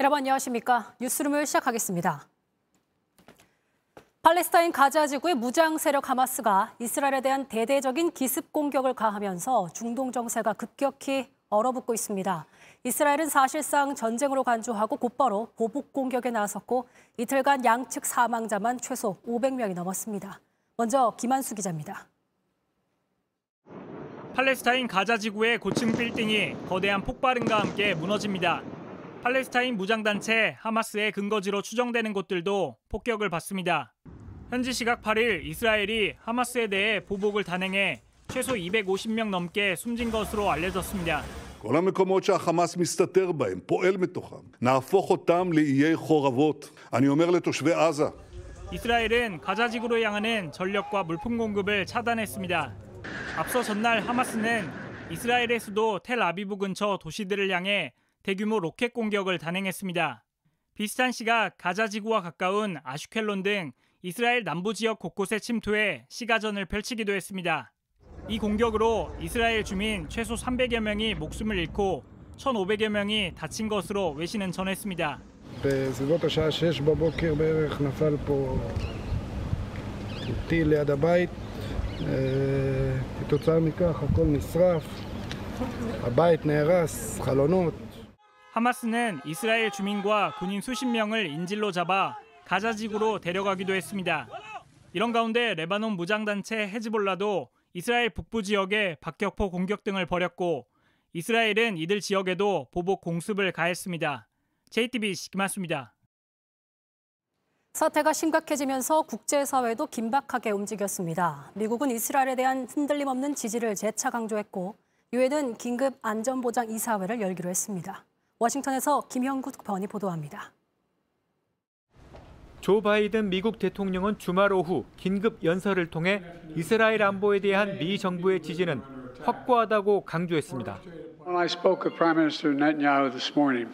여러분 안녕하십니까? 뉴스룸을 시작하겠습니다. 팔레스타인 가자 지구의 무장 세력 하마스가 이스라엘에 대한 대대적인 기습 공격을 가하면서 중동 정세가 급격히 얼어붙고 있습니다. 이스라엘은 사실상 전쟁으로 간주하고 곧바로 보복 공격에 나섰고 이틀간 양측 사망자만 최소 500명이 넘었습니다. 먼저 김한수 기자입니다. 팔레스타인 가자 지구의 고층 빌딩이 거대한 폭발음과 함께 무너집니다. 팔레스타인 무장단체 하마스의 근거지로 추정되는 곳들도 폭격을 받습니다. 현지 시각 8일 이스라엘이 하마스에 대해 보복을 단행해 최소 250명 넘게 숨진 것으로 알려졌습니다. כל המקומות שהחמאס מסתתר בהם, פועל מתוכם, נהפוך אותם לאיי חורבות. אני אומר לתושבי עזה, 이스라엘은 가자 지구로 향하는 전력과 물품 공급을 차단했습니다. 앞서 전날 하마스는 이스라엘의 수도 텔아비브 근처 도시들을 향해 대규모 로켓 공격을 단행했습니다. 비슷한 시각 가자 지구와 가까운 아슈켈론 등 이스라엘 남부 지역 곳곳에 침투해 시가전을 펼치기도 했습니다. 이 공격으로 이스라엘 주민 최소 300여 명이 목숨을 잃고 1,500여 명이 다친 것으로 외신은 전했습니다. בסביבות השעה 6 בבוקר בערך נפל פה טיל ליד הבית. אה, כתוצאה מכך הכל נשרף, הבית נהרס, חלונות. 하마스는 이스라엘 주민과 군인 수십 명을 인질로 잡아 가자 지구로 데려가기도 했습니다. 이런 가운데 레바논 무장단체 헤즈볼라도 이스라엘 북부 지역에 박격포 공격 등을 벌였고 이스라엘은 이들 지역에도 보복 공습을 가했습니다. JTBC 김한수입니다. 사태가 심각해지면서 국제사회도 긴박하게 움직였습니다. 미국은 이스라엘에 대한 흔들림 없는 지지를 재차 강조했고 유엔은 긴급 안전보장 이사회를 열기로 했습니다. 워싱턴에서 김형국 변이 보도합니다. 조 바이든 미국 대통령은 주말 오후 긴급 연설을 통해 이스라엘 안보에 대한 미 정부의 지지는 확고하다고 강조했습니다. When I spoke with Prime Minister Netanyahu this morning,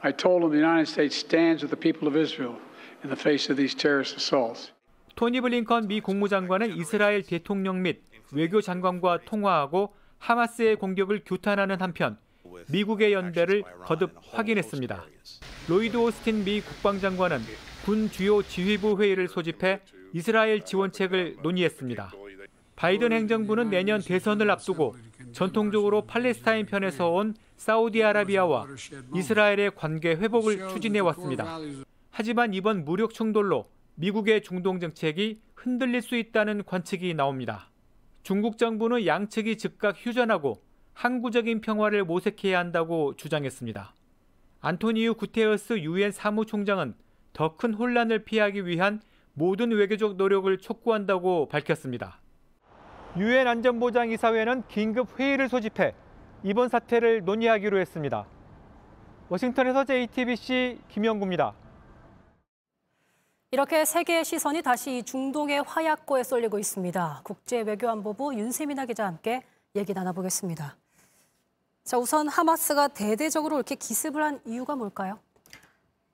I told him the United States stands with the people of Israel in the face of these terrorist assaults. 토니 블링컨 미 국무장관은 이스라엘 대통령 및 외교 장관과 통화하고 하마스의 공격을 규탄하는 한편 미국의 연대를 거듭 확인했습니다. 로이드 오스틴 미 국방장관은 군 주요 지휘부 회의를 소집해 이스라엘 지원책을 논의했습니다. 바이든 행정부는 내년 대선을 앞두고 전통적으로 팔레스타인 편에서 온 사우디아라비아와 이스라엘의 관계 회복을 추진해 왔습니다. 하지만 이번 무력 충돌로 미국의 중동 정책이 흔들릴 수 있다는 관측이 나옵니다. 중국 정부는 양측이 즉각 휴전하고 항구적인 평화를 모색해야 한다고 주장했습니다. 안토니우 구테어스 유엔 사무총장은 더 큰 혼란을 피하기 위한 모든 외교적 노력을 촉구한다고 밝혔습니다. 유엔 안전보장이사회는 긴급 회의를 소집해 이번 사태를 논의하기로 했습니다. 워싱턴에서 JTBC 김영구입니다. 이렇게 세계의 시선이 다시 중동의 화약고에 쏠리고 있습니다. 국제외교안보부 윤세민아 기자와 함께 얘기 나눠보겠습니다. 자, 우선 하마스가 대대적으로 이렇게 기습을 한 이유가 뭘까요?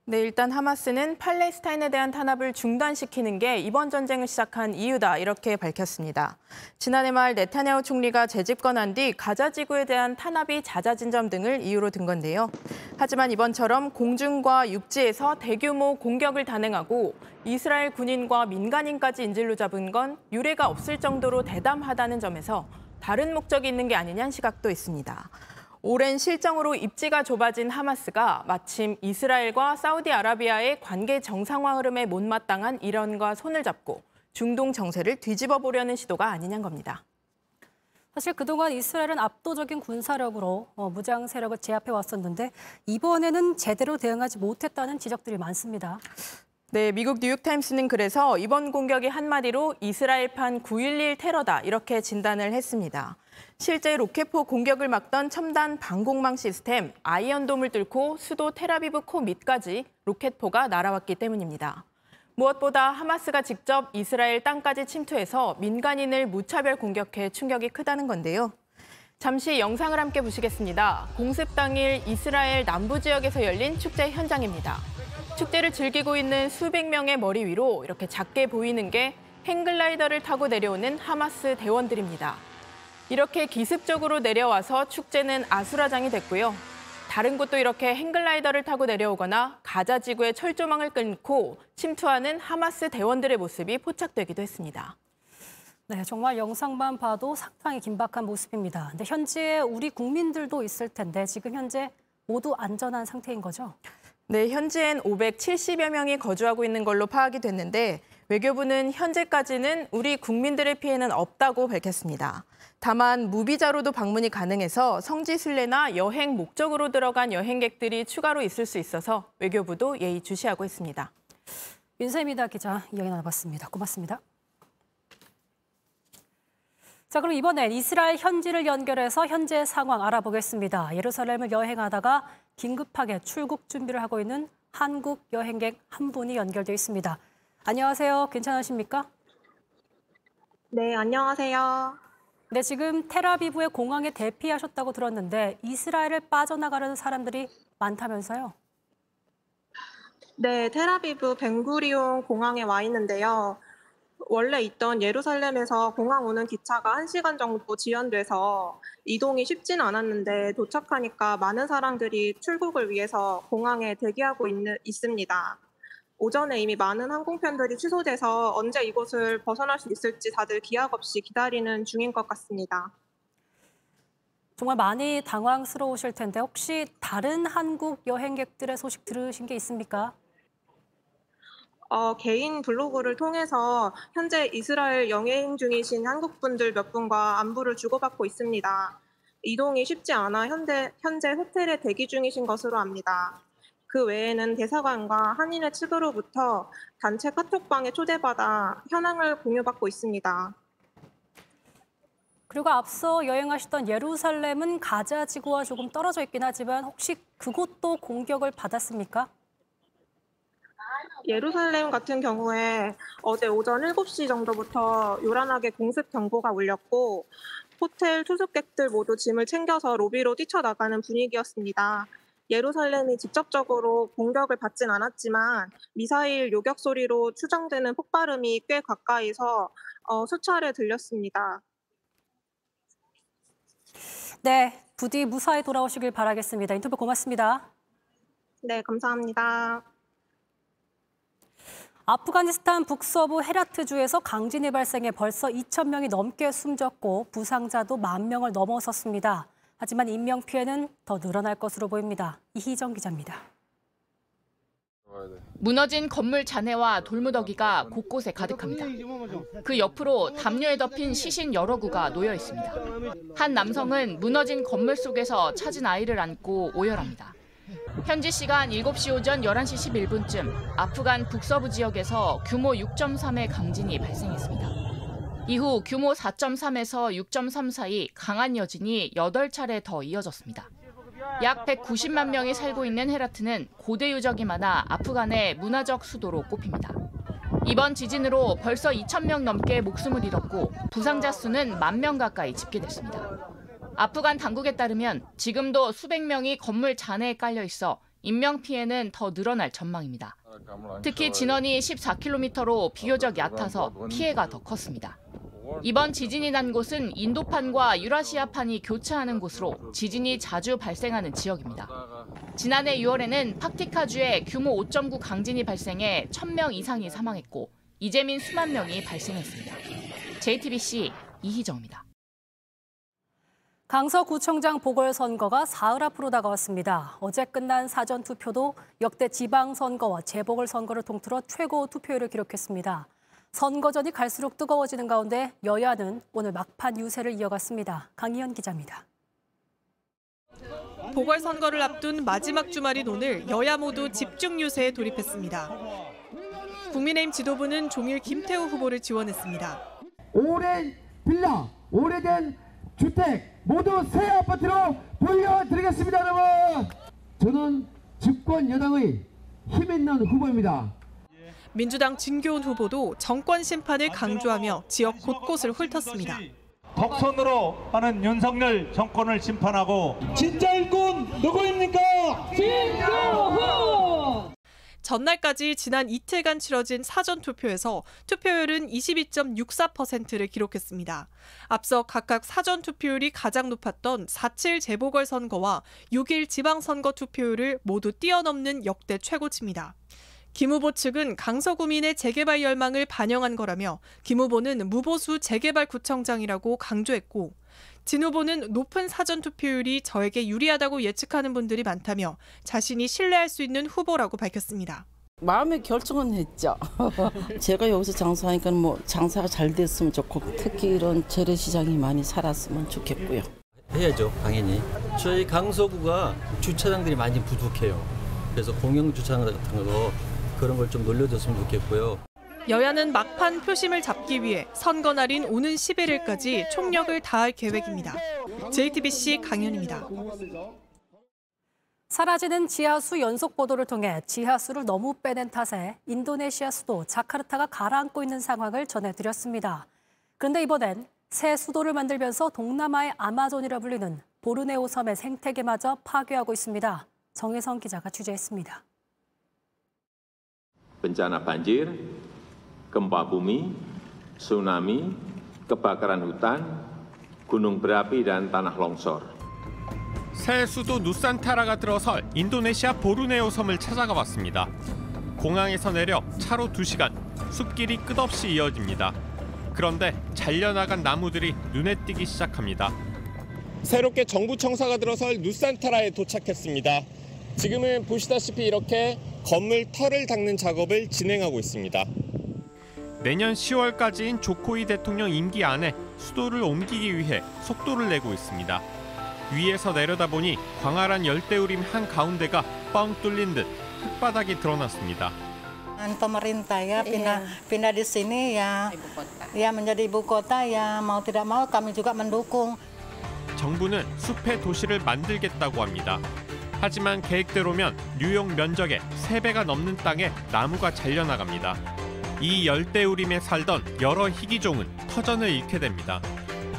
네, 일단 하마스는 팔레스타인에 대한 탄압을 중단시키는 게 이번 전쟁을 시작한 이유다 이렇게 밝혔습니다. 지난해 말 네타냐후 총리가 재집권한 뒤 가자 지구에 대한 탄압이 잦아진 점 등을 이유로 든 건데요. 하지만 이번처럼 공중과 육지에서 대규모 공격을 단행하고 이스라엘 군인과 민간인까지 인질로 잡은 건 유례가 없을 정도로 대담하다는 점에서 다른 목적이 있는 게 아니냐는 시각도 있습니다. 오랜 실정으로 입지가 좁아진 하마스가 마침 이스라엘과 사우디아라비아의 관계 정상화 흐름에 못마땅한 이란과 손을 잡고 중동 정세를 뒤집어 보려는 시도가 아니냐는 겁니다. 사실 그동안 이스라엘은 압도적인 군사력으로 어, 무장 세력을 제압해 왔었는데 이번에는 제대로 대응하지 못했다는 지적들이 많습니다. 네, 미국 뉴욕타임스는 그래서 이번 공격이 한마디로 이스라엘판 9.11 테러다 이렇게 진단을 했습니다. 실제 로켓포 공격을 막던 첨단 방공망 시스템 아이언돔을 뚫고 수도 텔아비브 코 밑까지 로켓포가 날아왔기 때문입니다. 무엇보다 하마스가 직접 이스라엘 땅까지 침투해서 민간인을 무차별 공격해 충격이 크다는 건데요. 잠시 영상을 함께 보시겠습니다. 공습 당일 이스라엘 남부 지역에서 열린 축제 현장입니다. 축제를 즐기고 있는 수백 명의 머리 위로 이렇게 작게 보이는 게 행글라이더를 타고 내려오는 하마스 대원들입니다. 이렇게 기습적으로 내려와서 축제는 아수라장이 됐고요. 다른 곳도 이렇게 행글라이더를 타고 내려오거나 가자 지구의 철조망을 끊고 침투하는 하마스 대원들의 모습이 포착되기도 했습니다. 네, 정말 영상만 봐도 상당히 긴박한 모습입니다. 근데 현지에 우리 국민들도 있을 텐데 지금 현재 모두 안전한 상태인 거죠? 네, 현지엔 570여 명이 거주하고 있는 걸로 파악이 됐는데 외교부는 현재까지는 우리 국민들의 피해는 없다고 밝혔습니다. 다만 무비자로도 방문이 가능해서 성지 순례나 여행 목적으로 들어간 여행객들이 추가로 있을 수 있어서 외교부도 예의 주시하고 있습니다. 윤세미다 기자 이야기 나눠봤습니다. 고맙습니다. 자, 그럼 이번엔 이스라엘 현지를 연결해서 현재 상황 알아보겠습니다. 예루살렘을 여행하다가 긴급하게 출국 준비를 하고 있는 한국 여행객 한 분이 연결돼 있습니다. 안녕하세요. 괜찮으십니까? 네, 안녕하세요. 네, 지금 테라비브의 공항에 대피하셨다고 들었는데 이스라엘을 빠져나가려는 사람들이 많다면서요? 네, 테라비브 벤구리온 공항에 와 있는데요. 원래 있던 예루살렘에서 공항 오는 기차가 1시간 정도 지연돼서 이동이 쉽진 않았는데 도착하니까 많은 사람들이 출국을 위해서 공항에 대기하고 있는, 있습니다. 오전에 이미 많은 항공편들이 취소돼서 언제 이곳을 벗어날 수 있을지 다들 기약 없이 기다리는 중인 것 같습니다. 정말 많이 당황스러우실 텐데 혹시 다른 한국 여행객들의 소식 들으신 게 있습니까? 어, 개인 블로그를 통해서 현재 이스라엘 영해행 중이신 한국분들 몇 분과 안부를 주고받고 있습니다. 이동이 쉽지 않아 현재, 현재 호텔에 대기 중이신 것으로 압니다. 그 외에는 대사관과 한인의 측으로부터 단체 카톡방에 초대받아 현황을 공유받고 있습니다. 그리고 앞서 여행하셨던 예루살렘은 가자 지구와 조금 떨어져 있긴 하지만 혹시 그곳도 공격을 받았습니까? 예루살렘 같은 경우에 어제 오전 7시 정도부터 요란하게 공습 경보가 울렸고 호텔 투숙객들 모두 짐을 챙겨서 로비로 뛰쳐나가는 분위기였습니다. 예루살렘이 직접적으로 공격을 받진 않았지만 미사일 요격 소리로 추정되는 폭발음이 꽤 가까이서 어, 수차례 들렸습니다. 네, 부디 무사히 돌아오시길 바라겠습니다. 인터뷰 고맙습니다. 네, 감사합니다. 아프가니스탄 북서부 헤라트주에서 강진이 발생해 벌써 2천 명이 넘게 숨졌고 부상자도 만 명을 넘어섰습니다. 하지만 인명 피해는 더 늘어날 것으로 보입니다. 이희정 기자입니다. 무너진 건물 잔해와 돌무더기가 곳곳에 가득합니다. 그 옆으로 담요에 덮인 시신 여러 구가 놓여 있습니다. 한 남성은 무너진 건물 속에서 찾은 아이를 안고 오열합니다. 현지 시간 7시 오전 11시 11분쯤 아프간 북서부 지역에서 규모 6.3의 강진이 발생했습니다. 이후 규모 4.3에서 6.3 사이 강한 여진이 8차례 더 이어졌습니다. 약 190만 명이 살고 있는 헤라트는 고대 유적이 많아 아프간의 문화적 수도로 꼽힙니다. 이번 지진으로 벌써 2천 명 넘게 목숨을 잃었고 부상자 수는 만명 가까이 집계됐습니다. 아프간 당국에 따르면 지금도 수백 명이 건물 잔해에 깔려 있어 인명 피해는 더 늘어날 전망입니다. 특히 진원이 14km로 비교적 얕아서 피해가 더 컸습니다. 이번 지진이 난 곳은 인도판과 유라시아판이 교차하는 곳으로 지진이 자주 발생하는 지역입니다. 지난해 6월에는 팍티카주에 규모 5.9 강진이 발생해 1000명 이상이 사망했고 이재민 수만 명이 발생했습니다. JTBC 이희정입니다. 강서구청장 보궐선거가 사흘 앞으로 다가왔습니다. 어제 끝난 사전투표도 역대 지방선거와 재보궐선거를 통틀어 최고 투표율을 기록했습니다. 선거전이 갈수록 뜨거워지는 가운데 여야는 오늘 막판 유세를 이어갔습니다. 강희연 기자입니다. 보궐선거를 앞둔 마지막 주말인 오늘 여야 모두 집중 유세에 돌입했습니다. 국민의힘 지도부는 종일 김태우 후보를 지원했습니다. 오랜 빌라, 오래된 주택 모두 새 아파트로 돌려드리겠습니다, 여러분. 저는 집권 여당의 힘 있는 후보입니다. 민주당 진교훈 후보도 정권 심판을 강조하며 지역 곳곳을 훑었습니다. 덕선으로 하는 윤석열 정권을 심판하고 진짜 일꾼 누구입니까? 진교훈! 전날까지 지난 이틀간 치러진 사전 투표에서 투표율은 22.64%를 기록했습니다. 앞서 각각 사전 투표율이 가장 높았던 4.7 재보궐선거와 6.1 지방선거 투표율을 모두 뛰어넘는 역대 최고치입니다. 김 후보 측은 강서구민의 재개발 열망을 반영한 거라며 김 후보는 무보수 재개발 구청장이라고 강조했고 진 후보는 높은 사전 투표율이 저에게 유리하다고 예측하는 분들이 많다며 자신이 신뢰할 수 있는 후보라고 밝혔습니다. 마음의 결정은 했죠. 제가 여기서 장사하니까 뭐 장사가 잘 됐으면 좋고 특히 이런 재래시장이 많이 살았으면 좋겠고요. 해야죠, 당연히. 저희 강서구가 주차장들이 많이 부족해요. 그래서 공영 주차장 같은 거 그런 걸 좀 늘려줬으면 좋겠고요. 여야는 막판 표심을 잡기 위해 선거 날인 오는 11일까지 총력을 다할 계획입니다. JTBC 강현입니다. 사라지는 지하수 연속 보도를 통해 지하수를 너무 빼낸 탓에 인도네시아 수도 자카르타가 가라앉고 있는 상황을 전해드렸습니다. 그런데 이번엔 새 수도를 만들면서 동남아의 아마존이라 불리는 보르네오 섬의 생태계마저 파괴하고 있습니다. 정혜성 기자가 취재했습니다. Gempa bumi, tsunami, kebakaran hutan, gunung berapi, dan tanah longsor. 새 수도 누산타라가 들어설 인도네시아 보르네오 섬을 찾아가 봤습니다. 공항에서 내려 차로 2시간, 숲길이 끝없이 이어집니다. 그런데 잘려나간 나무들이 눈에 띄기 시작합니다. 새롭게 정부 청사가 들어설 누산타라에 도착했습니다. 지금은 보시다시피 이렇게 건물 털을 닦는 작업을 진행하고 있습니다. 내년 10월까지인 조코이 대통령 임기 안에 수도를 옮기기 위해 속도를 내고 있습니다. 위에서 내려다보니 광활한 열대우림 한 가운데가 뻥 뚫린 듯 흙바닥이 드러났습니다. pemerintah ya pindah pindah di sini ya ya menjadi ibu kota ya mau tidak mau kami juga mendukung. 정부는 숲의 도시를 만들겠다고 합니다. 하지만 계획대로면 뉴욕 면적의 3배가 넘는 땅에 나무가 잘려나갑니다. 이 열대우림에 살던 여러 희귀종은 터전을 잃게 됩니다.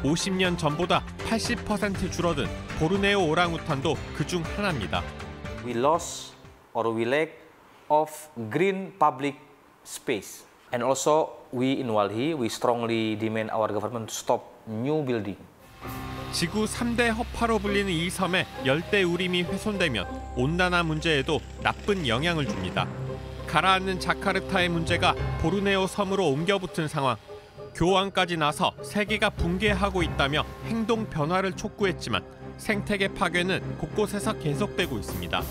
50년 전보다 80% 줄어든 보르네오 오랑우탄도 그중 하나입니다. we lost or we lack of green public space. And also we in Walhi, we strongly demand our government to stop new building. 지구 3대 허파로 불리는 이 섬에 열대 우림이 훼손되면 온난화 문제에도 나쁜 영향을 줍니다. 가라앉는 자카르타의 문제가 보르네오 섬으로 옮겨붙은 상황. 교황까지 나서 세계가 붕괴하고 있다며 행동 변화를 촉구했지만 생태계 파괴는 곳곳에서 계속되고 있습니다.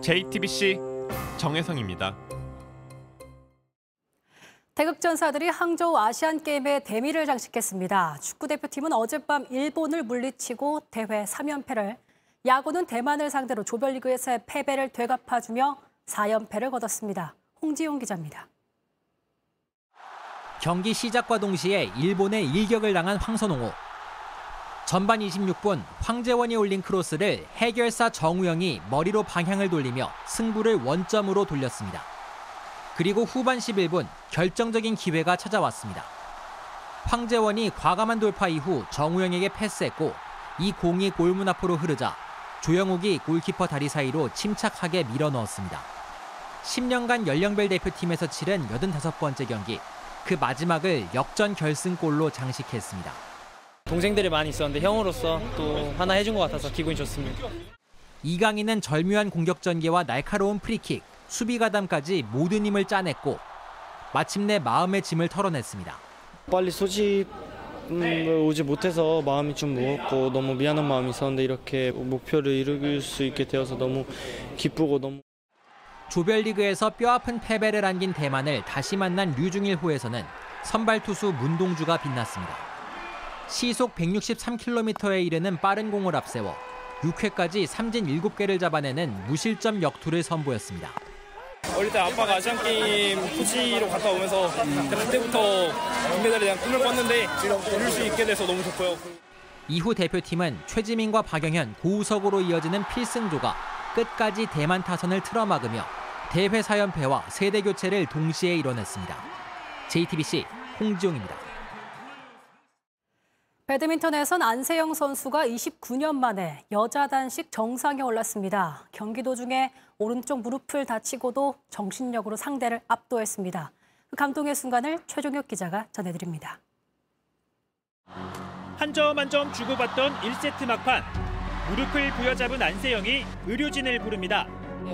JTBC 정혜성입니다. 태극전사들이 항저우 아시안게임의 대미를 장식했습니다. 축구대표팀은 어젯밤 일본을 물리치고 대회 3연패를, 야구는 대만을 상대로 조별리그에서의 패배를 되갚아주며 4연패를 거뒀습니다. 홍지용 기자입니다. 경기 시작과 동시에 일본의 일격을 당한 황선홍호. 전반 26분 황재원이 올린 크로스를 해결사 정우영이 머리로 방향을 돌리며 승부를 원점으로 돌렸습니다. 그리고 후반 11분 결정적인 기회가 찾아왔습니다. 황재원이 과감한 돌파 이후 정우영에게 패스했고 이 공이 골문 앞으로 흐르자 조영욱이 골키퍼 다리 사이로 침착하게 밀어 넣었습니다. 10년간 연령별 대표팀에서 치른 85번째 경기. 그 마지막을 역전 결승골로 장식했습니다. 동생들이 많이 있었는데 형으로서 또 하나 해준 것 같아서 기분이 좋습니다. 이강인은 절묘한 공격 전개와 날카로운 프리킥, 수비 가담까지 모든 힘을 짜냈고 마침내 마음의 짐을 털어냈습니다. 빨리 소집 오지 못해서 마음이 좀 무겁고 너무 미안한 마음이 있었는데 이렇게 목표를 이룰 수 있게 되어서 너무 기쁘고 너무 조별리그에서 뼈아픈 패배를 안긴 대만을 다시 만난 류중일호에서는 선발 투수 문동주가 빛났습니다. 시속 163km에 이르는 빠른 공을 앞세워 6회까지 삼진 7개를 잡아내는 무실점 역투를 선보였습니다. 어릴 때 아빠가 아시안 게임 코치로 갔다 오면서 그때부터 금메달에 대한 꿈을 꿨는데 이룰 수 있게 돼서 너무 좋고요. 이후 대표팀은 최지민과 박영현, 고우석으로 이어지는 필승조가 끝까지 대만 타선을 틀어막으며 대회 4연패와 세대 교체를 동시에 이뤄냈습니다. JTBC 홍지용입니다. 배드민턴에선 안세영 선수가 29년 만에 여자 단식 정상에 올랐습니다. 경기 도중에 오른쪽 무릎을 다치고도 정신력으로 상대를 압도했습니다. 그 감동의 순간을 최종혁 기자가 전해드립니다. 한 점 한 점 주고받던 1세트 막판. 무릎을 부여잡은 안세영이 의료진을 부릅니다.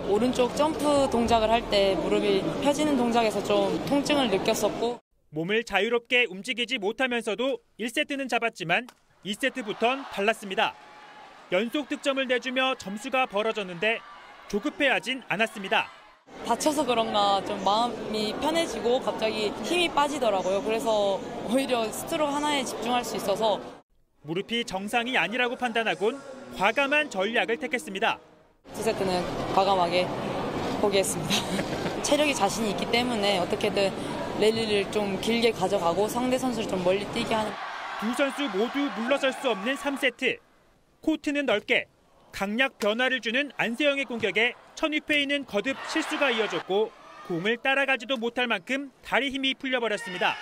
오른쪽 점프 동작을 할 때 무릎이 펴지는 동작에서 좀 통증을 느꼈었고 몸을 자유롭게 움직이지 못하면서도 1세트는 잡았지만 2세트부턴 달랐습니다. 연속 득점을 내주며 점수가 벌어졌는데 조급해하진 않았습니다. 다쳐서 그런가 좀 마음이 편해지고 갑자기 힘이 빠지더라고요. 그래서 오히려 스트로크 하나에 집중할 수 있어서 무릎이 정상이 아니라고 판단하곤 과감한 전략을 택했습니다. 두 세트는 과감하게 포기했습니다. 체력이 자신이 있기 때문에 어떻게든 랠리를 좀 길게 가져가고 상대 선수를 좀 멀리 뛰게 하는 두 선수 모두 물러설 수 없는 3세트. 코트는 넓게 강약 변화를 주는 안세영의 공격에 천위페이는 거듭 실수가 이어졌고 공을 따라가지도 못할 만큼 다리 힘이 풀려버렸습니다.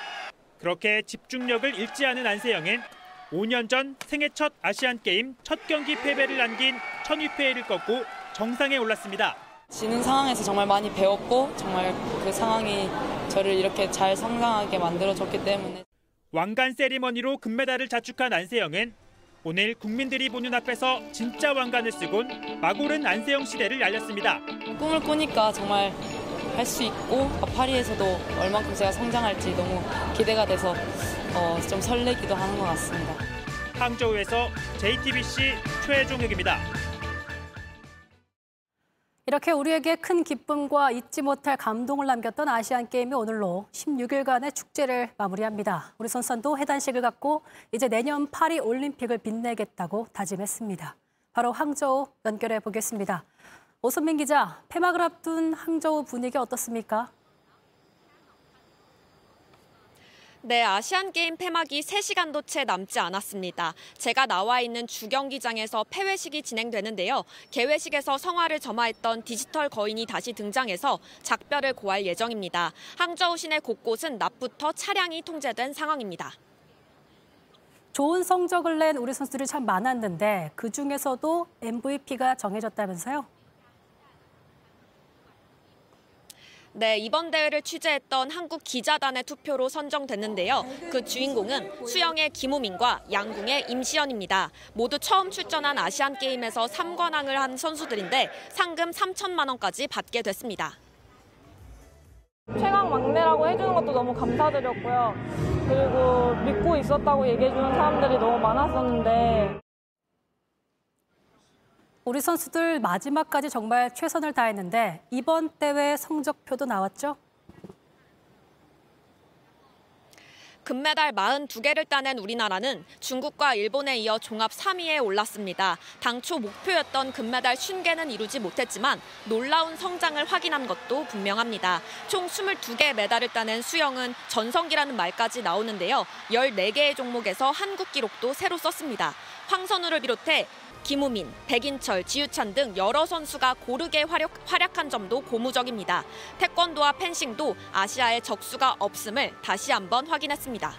그렇게 집중력을 잃지 않은 안세영은 5년 전 생애 첫 아시안게임 첫 경기 패배를 남긴 천위페이를 꺾고 정상에 올랐습니다. 지는 상황에서 정말 많이 배웠고 정말 그 상황이 저를 이렇게 잘 성장하게 만들어줬기 때문에 왕관 세리머니로 금메달을 자축한 안세영은 오늘 국민들이 보는 앞에서 진짜 왕관을 쓰곤 막오른 안세영 시대를 알렸습니다. 꿈을 꾸니까 정말 할 수 있고 파리에서도 얼만큼 제가 성장할지 너무 기대가 돼서 어, 좀 설레기도 하는 것 같습니다. 항저우에서 JTBC 최종혁입니다. 이렇게 우리에게 큰 기쁨과 잊지 못할 감동을 남겼던 아시안 게임이 오늘로 16일간의 축제를 마무리합니다. 우리 선수도 해단식을 갖고 이제 내년 파리 올림픽을 빛내겠다고 다짐했습니다. 바로 항저우 연결해 보겠습니다. 오선민 기자, 폐막을 앞둔 항저우 분위기 어떻습니까? 네, 아시안 게임 폐막이 3시간도 채 남지 않았습니다. 제가 나와 있는 주경기장에서 폐회식이 진행되는데요. 개회식에서 성화를 점화했던 디지털 거인이 다시 등장해서 작별을 고할 예정입니다. 항저우 시내 곳곳은 낮부터 차량이 통제된 상황입니다. 좋은 성적을 낸 우리 선수들이 참 많았는데 그 중에서도 MVP가 정해졌다면서요? 네, 이번 대회를 취재했던 한국 기자단의 투표로 선정됐는데요. 그 주인공은 수영의 김우민과 양궁의 임시연입니다. 모두 처음 출전한 아시안 게임에서 3관왕을 한 선수들인데 상금 3천만 원까지 받게 됐습니다. 최강 막내라고 해주는 것도 너무 감사드렸고요. 그리고 믿고 있었다고 얘기해주는 사람들이 너무 많았었는데 우리 선수들 마지막까지 정말 최선을 다했는데 이번 대회 성적표도 나왔죠? 금메달 42개를 따낸 우리나라는 중국과 일본에 이어 종합 3위에 올랐습니다. 당초 목표였던 금메달 50개는 이루지 못했지만 놀라운 성장을 확인한 것도 분명합니다. 총 22개 메달을 따낸 수영은 전성기라는 말까지 나오는데요. 14개의 종목에서 한국 기록도 새로 썼습니다. 황선우를 비롯해 김우민, 백인철, 지유찬 등 여러 선수가 고르게 활약, 활약한 점도 고무적입니다. 태권도와 펜싱도 아시아에 적수가 없음을 다시 한번 확인했습니다.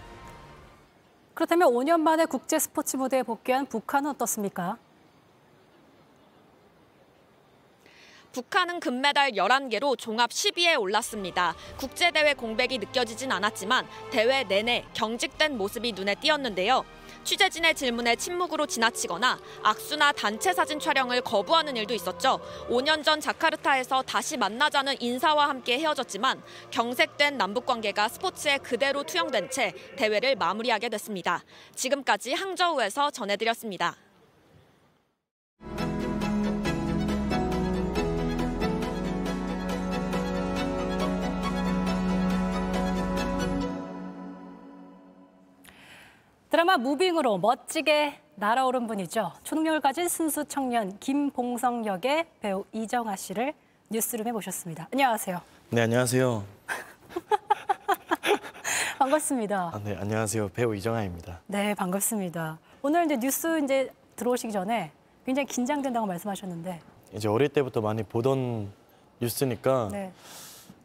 그렇다면 5년 만에 국제 스포츠 무대에 복귀한 북한은 어떻습니까? 북한은 금메달 11개로 종합 10위에 올랐습니다. 국제대회 공백이 느껴지진 않았지만 대회 내내 경직된 모습이 눈에 띄었는데요. 취재진의 질문에 침묵으로 지나치거나 악수나 단체 사진 촬영을 거부하는 일도 있었죠. 5년 전 자카르타에서 다시 만나자는 인사와 함께 헤어졌지만 경색된 남북 관계가 스포츠에 그대로 투영된 채 대회를 마무리하게 됐습니다. 지금까지 항저우에서 전해드렸습니다. 드라마 무빙으로 멋지게 날아오른 분이죠. 초능력을 가진 순수 청년 김봉성 역의 배우 이정아 씨를 뉴스룸에 모셨습니다. 안녕하세요. 네, 안녕하세요. 반갑습니다. 아, 네, 안녕하세요. 배우 이정아입니다. 네, 반갑습니다. 오늘 이제 뉴스 이제 들어오시기 전에 굉장히 긴장된다고 말씀하셨는데 이제 어릴 때부터 많이 보던 뉴스니까 네.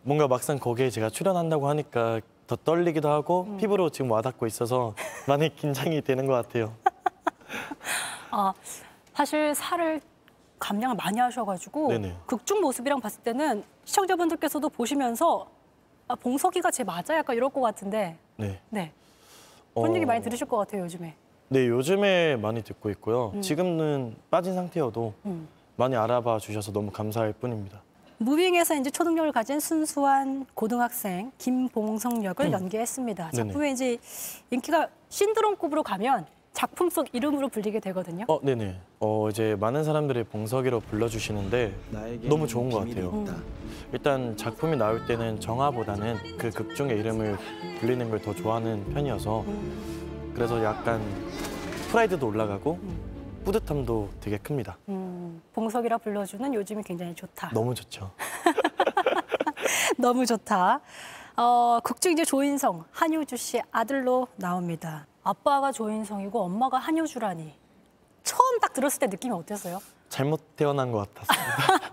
뭔가 막상 거기에 제가 출연한다고 하니까 더 떨리기도 하고 음. 피부로 지금 와닿고 있어서 많이 긴장이 되는 것 같아요. 아, 사실 살을 감량을 많이 하셔가지고 네네. 극중 모습이랑 봤을 때는 시청자분들께서도 보시면서 아, 봉석이가 제 맞아 약간 이럴 것 같은데 네. 네 그런 어, 얘기 많이 들으실 것 같아요 요즘에. 네, 요즘에 많이 듣고 있고요. 음. 지금은 빠진 상태여도 음. 많이 알아봐 주셔서 너무 감사할 뿐입니다. 무빙에서 이제 초능력을 가진 순수한 고등학생 김봉성 역을 연기했습니다. 음. 네네. 작품에 이제 인기가 신드롬급으로 가면 작품 속 이름으로 불리게 되거든요. 어, 네네. 어, 이제 많은 사람들이 봉석이로 불러주시는데 너무 좋은 것 같아요. 일단 작품이 나올 때는 정화보다는 그 극중의 이름을 불리는 걸 더 좋아하는 편이어서 그래서 약간 프라이드도 올라가고 뿌듯함도 되게 큽니다. 음, 봉석이라 불러주는 요즘이 굉장히 좋다. 너무 좋죠. 너무 좋다. 어, 극중 이제 조인성, 한효주 씨 아들로 나옵니다. 아빠가 조인성이고 엄마가 한효주라니. 처음 딱 들었을 때 느낌이 어땠어요? 잘못 태어난 것 같았습니다.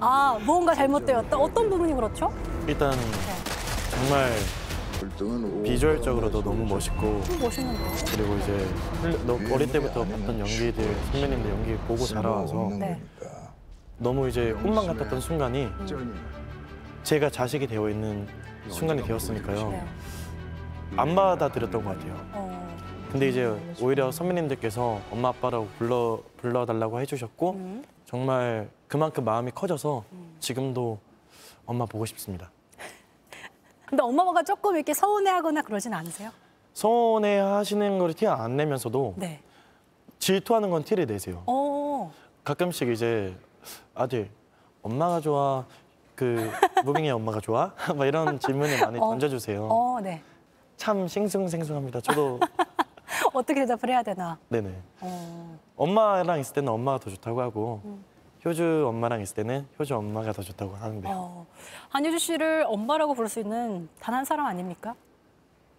아, 무언가 잘못되었다. 어떤 부분이 그렇죠? 일단 정말 비주얼적으로도 너무 멋있고 음, 멋있는데요? 그리고 이제 흘- 너 어릴 때부터 봤던 연기들 선배님들 연기 보고 자라와서 네. 너무 이제 꿈만 같았던 순간이 음. 제가 자식이 되어 있는 순간이 되었으니까요. 네. 안 받아들였던 것 같아요. 어, 근데 이제 오히려 선배님들께서 엄마 아빠라고 불러 불러달라고 해주셨고 음. 정말 그만큼 마음이 커져서 지금도 엄마 보고 싶습니다. 근데 엄마가 조금 이렇게 서운해하거나 그러진 않으세요? 서운해 하시는 걸 티 안 내면서도 네. 질투하는 건 티를 내세요. 어, 가끔씩 이제 아들 엄마가 좋아 그 무빙의 엄마가 좋아 막 이런 질문을 많이 어. 던져주세요. 어, 네. 참 싱숭생숭합니다. 저도 어떻게 대답을 해야 되나? 네네 어, 엄마랑 있을 때는 엄마가 더 좋다고 하고 음. 효주 엄마랑 있을 때는 효주 엄마가 더 좋다고 하는데 요 어. 한효주 씨를 엄마라고 부를 수 있는 단 한 사람 아닙니까?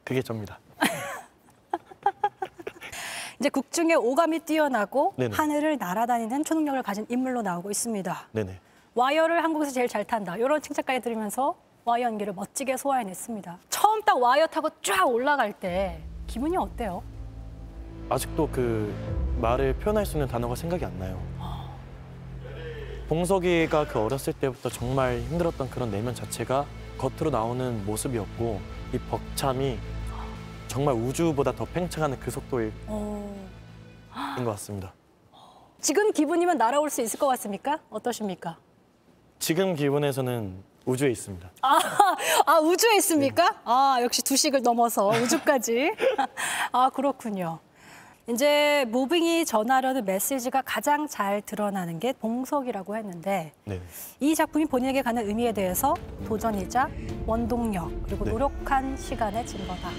그게 접니다. 이제 극중에 오감이 뛰어나고 네네. 하늘을 날아다니는 초능력을 가진 인물로 나오고 있습니다. 네네 와이어를 한국에서 제일 잘 탄다. 이런 칭찬까지 들으면서 와이어 연기를 멋지게 소화해냈습니다. 처음 딱 와이어 타고 쫙 올라갈 때 기분이 어때요? 아직도 그 말을 표현할 수 있는 단어가 생각이 안 나요. 봉석이가 그 어렸을 때부터 정말 힘들었던 그런 내면 자체가 겉으로 나오는 모습이었고 이 벅참이 정말 우주보다 더 팽창하는 그 속도인 어, 것 같습니다. 지금 기분이면 날아올 수 있을 것 같습니까? 어떠십니까? 지금 기분에서는 우주에 있습니다. 아, 아 우주에 있습니까? 아 역시 두식을 넘어서 우주까지. 아 그렇군요. 이제 무빙이 전하려는 메시지가 가장 잘 드러나는 게 봉석이라고 했는데 네. 이 작품이 본인에게 가는 의미에 대해서 도전이자 원동력 그리고 네. 노력한 시간의 증거다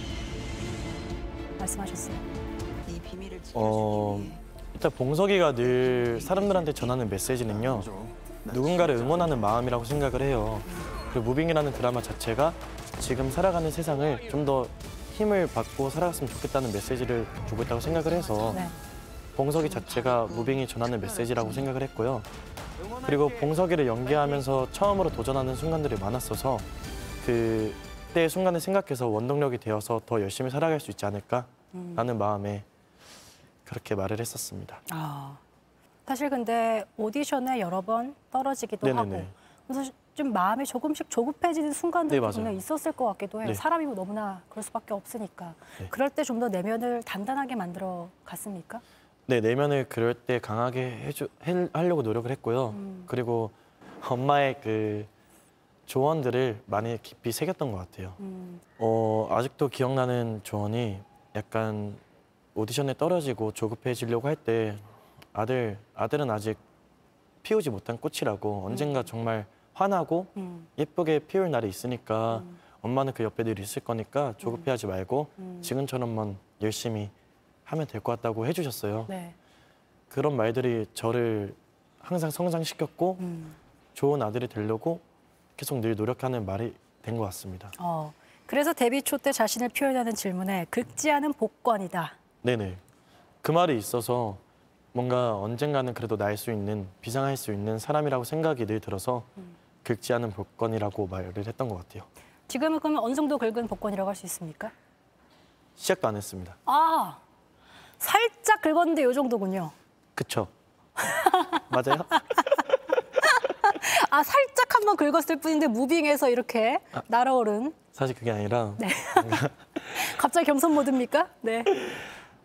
말씀하셨어요. 어, 일단 봉석이가 늘 사람들한테 전하는 메시지는요. 누군가를 응원하는 마음이라고 생각을 해요. 그리고 무빙이라는 드라마 자체가 지금 살아가는 세상을 좀 더 힘을 받고 살아갔으면 좋겠다는 메시지를 주고 있다고 생각을 해서 네. 봉석이 자체가 무빙이 전하는 메시지라고 생각을 했고요. 그리고 봉석이를 연기하면서 처음으로 도전하는 순간들이 많았어서 그때 순간을 생각해서 원동력이 되어서 더 열심히 살아갈 수 있지 않을까라는 마음에 그렇게 말을 했었습니다. 아 사실 근데 오디션에 여러 번 떨어지기도 네네네. 하고 좀 마음이 조금씩 조급해지는 순간들도 네. 분명 있었을 것 같기도 해요. 네. 사람이고 너무나 그럴 수밖에 없으니까. 네. 그럴 때 좀 더 내면을 단단하게 만들어 갔습니까? 네, 내면을 그럴 때 강하게 해주, 해, 하려고 노력을 했고요. 그리고 엄마의 그 조언들을 많이 깊이 새겼던 것 같아요. 음. 어, 아직도 기억나는 조언이 약간 오디션에 떨어지고 조급해지려고 할 때 아들, 아들은 아직 피우지 못한 꽃이라고 언젠가 정말 화나고 음. 예쁘게 피울 날이 있으니까 엄마는 그 옆에 늘 있을 거니까 조급해하지 말고 음. 지금처럼만 열심히 하면 될 것 같다고 해주셨어요. 네. 그런 말들이 저를 항상 성장시켰고 음. 좋은 아들이 되려고 계속 늘 노력하는 말이 된 것 같습니다. 어. 그래서 데뷔 초 때 자신을 표현하는 질문에 긁지 않은 복권이다. 네네. 그 말이 있어서 뭔가 언젠가는 그래도 날 수 있는 비상할 수 있는 사람이라고 생각이 늘 들어서 긁지 않은 복권이라고 말을 했던 것 같아요. 지금은 그러면 어느 정도 긁은 복권이라고 할 수 있습니까? 시작도 안 했습니다. 아 살짝 긁었는데 이 정도군요. 그쵸? 맞아요? 아 살짝 한번 긁었을 뿐인데 무빙해서 이렇게 날아오른. 사실 그게 아니라 네. 갑자기 겸손 모드입니까? 네.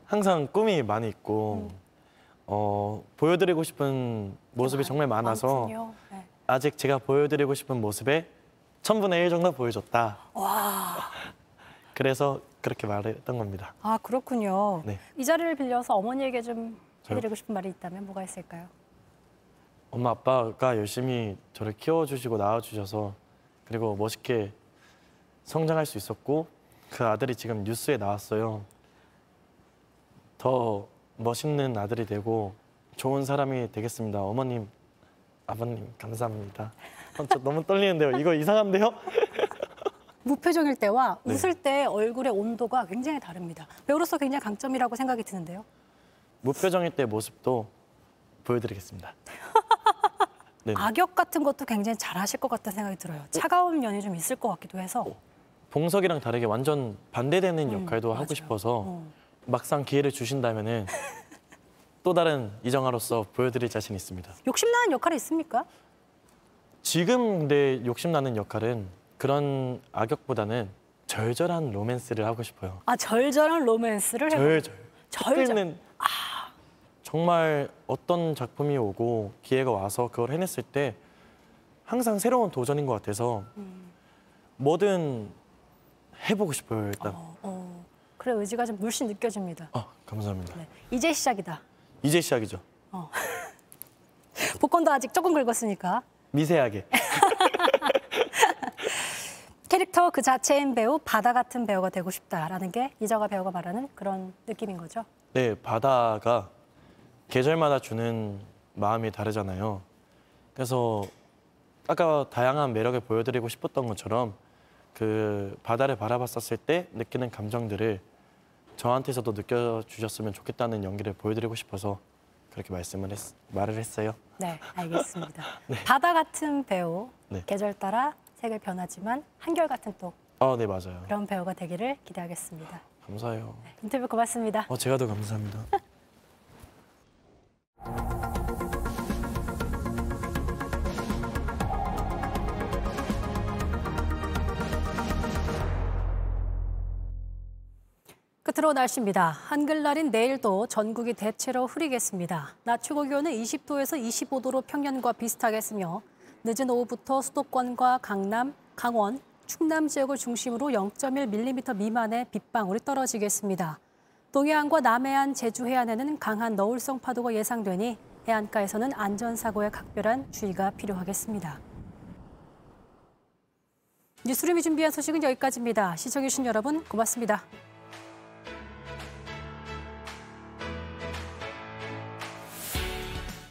항상 꿈이 많이 있고 어, 보여드리고 싶은 모습이 정말 많아서. 네. 아직 제가 보여드리고 싶은 모습의 천분의 일 정도 보여줬다. 와. 그래서 그렇게 말했던 겁니다. 아 그렇군요. 네. 이 자리를 빌려서 어머니에게 좀 저요? 해드리고 싶은 말이 있다면 뭐가 있을까요? 엄마 아빠가 열심히 저를 키워주시고 낳아주셔서 그리고 멋있게 성장할 수 있었고 그 아들이 지금 뉴스에 나왔어요. 더 멋있는 아들이 되고 좋은 사람이 되겠습니다. 어머님, 아버님 감사합니다. 어, 저 너무 떨리는데요. 이거 이상한데요? 무표정일 때와 네. 웃을 때 얼굴의 온도가 굉장히 다릅니다. 배우로서 굉장히 강점이라고 생각이 드는데요. 무표정일 때 모습도 보여드리겠습니다. 네. 악역 같은 것도 굉장히 잘하실 것 같다는 생각이 들어요. 차가운 면이 좀 있을 것 같기도 해서. 봉석이랑 다르게 완전 반대되는 음, 역할도 하고 맞아요. 싶어서 어. 막상 기회를 주신다면 은 또 다른 이정아로서 보여드릴 자신 있습니다. 욕심나는 역할이 있습니까? 지금 근데 욕심나는 역할은 그런 악역보다는 절절한 로맨스를 하고 싶어요. 아 절절한 로맨스를 해보 절절. 절절. 그때는 정말 어떤 작품이 오고 기회가 와서 그걸 해냈을 때 항상 새로운 도전인 것 같아서 음. 뭐든 해보고 싶어요 일단. 어, 그래 의지가 좀 물씬 느껴집니다. 아 감사합니다. 네. 이제 시작이다. 이제 시작이죠. 복권도 아직 조금 긁었으니까. 미세하게. 캐릭터 그 자체인 배우, 바다 같은 배우가 되고 싶다라는 게 이정아 배우가 말하는 그런 느낌인 거죠. 네, 바다가 계절마다 주는 마음이 다르잖아요. 그래서 아까 다양한 매력을 보여드리고 싶었던 것처럼 그 바다를 바라봤었을 때 느끼는 감정들을 저한테서도 느껴주셨으면 좋겠다는 연기를 보여드리고 싶어서 그렇게 말씀을 했, 말을 했어요. 네, 알겠습니다. 바다 같은 배우, 네. 계절 따라 색을 변하지만 한결 같은 또 아, 네 맞아요. 그런 배우가 되기를 기대하겠습니다. 감사해요. 인터뷰 고맙습니다. 어, 제가 더 감사합니다. 끝으로 날씨입니다. 한글날인 내일도 전국이 대체로 흐리겠습니다. 낮 최고 기온은 20도에서 25도로 평년과 비슷하겠으며 늦은 오후부터 수도권과 강남, 강원, 충남 지역을 중심으로 0.1mm 미만의 빗방울이 떨어지겠습니다. 동해안과 남해안, 제주 해안에는 강한 너울성 파도가 예상되니 해안가에서는 안전사고에 각별한 주의가 필요하겠습니다. 뉴스룸이 준비한 소식은 여기까지입니다. 시청해주신 여러분 고맙습니다.